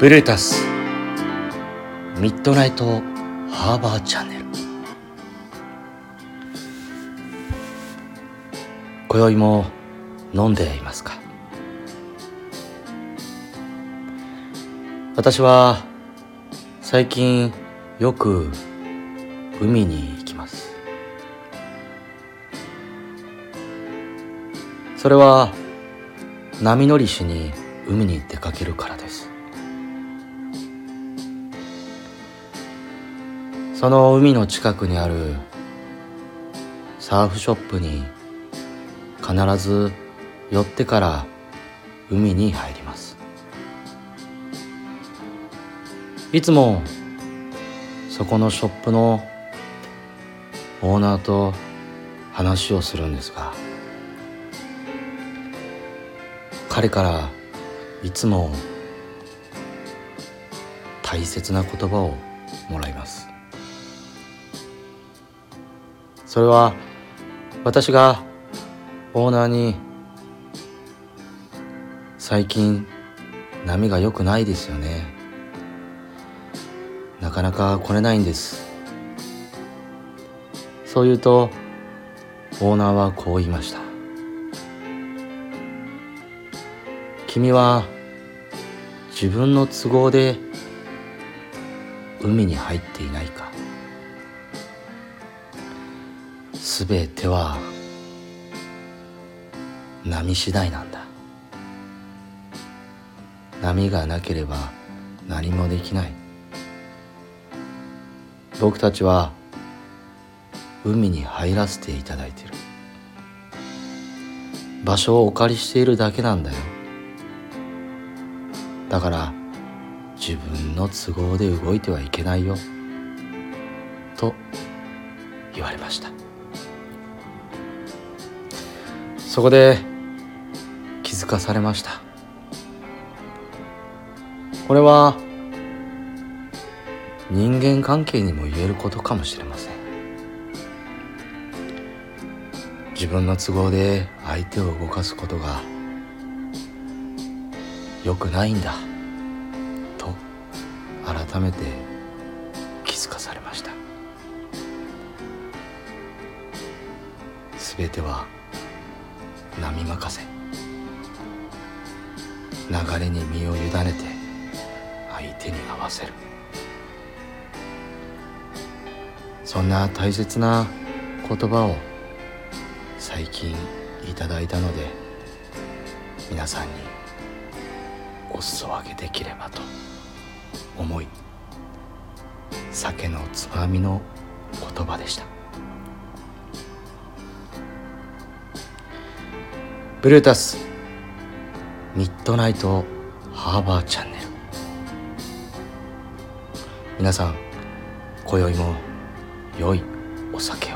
ブルータスミッドナイトハーバーチャンネル。今宵も飲んでいますか？私は最近よく海に行きます。それは波乗りしに海に出かけるからです。その海の近くにあるサーフショップに必ず寄ってから海に入ります。いつもそこのショップのオーナーと話をするんですが彼からいつも大切な言葉をもらいます。それは私がオーナーに最近波が良くないですよね。なかなか来れないんです。そう言うとオーナーはこう言いました。君は自分の都合で海に入っていないか。すべては波次第なんだ。波がなければ何もできない。僕たちは海に入らせていただいている。場所をお借りしているだけなんだよ。だから自分の都合で動いてはいけないよ。と言われました。そこで気づかされました。これは人間関係にも言えることかもしれません。自分の都合で相手を動かすことが良くないんだと改めて気づかされました。全ては波任せ。流れに身を委ねて相手に合わせる。そんな大切な言葉を最近いただいたので皆さんにお裾分けできればと思い酒のつまみの言葉でした。ブルータス。ミッドナイトハーバーチャンネル。皆さん今宵も良いお酒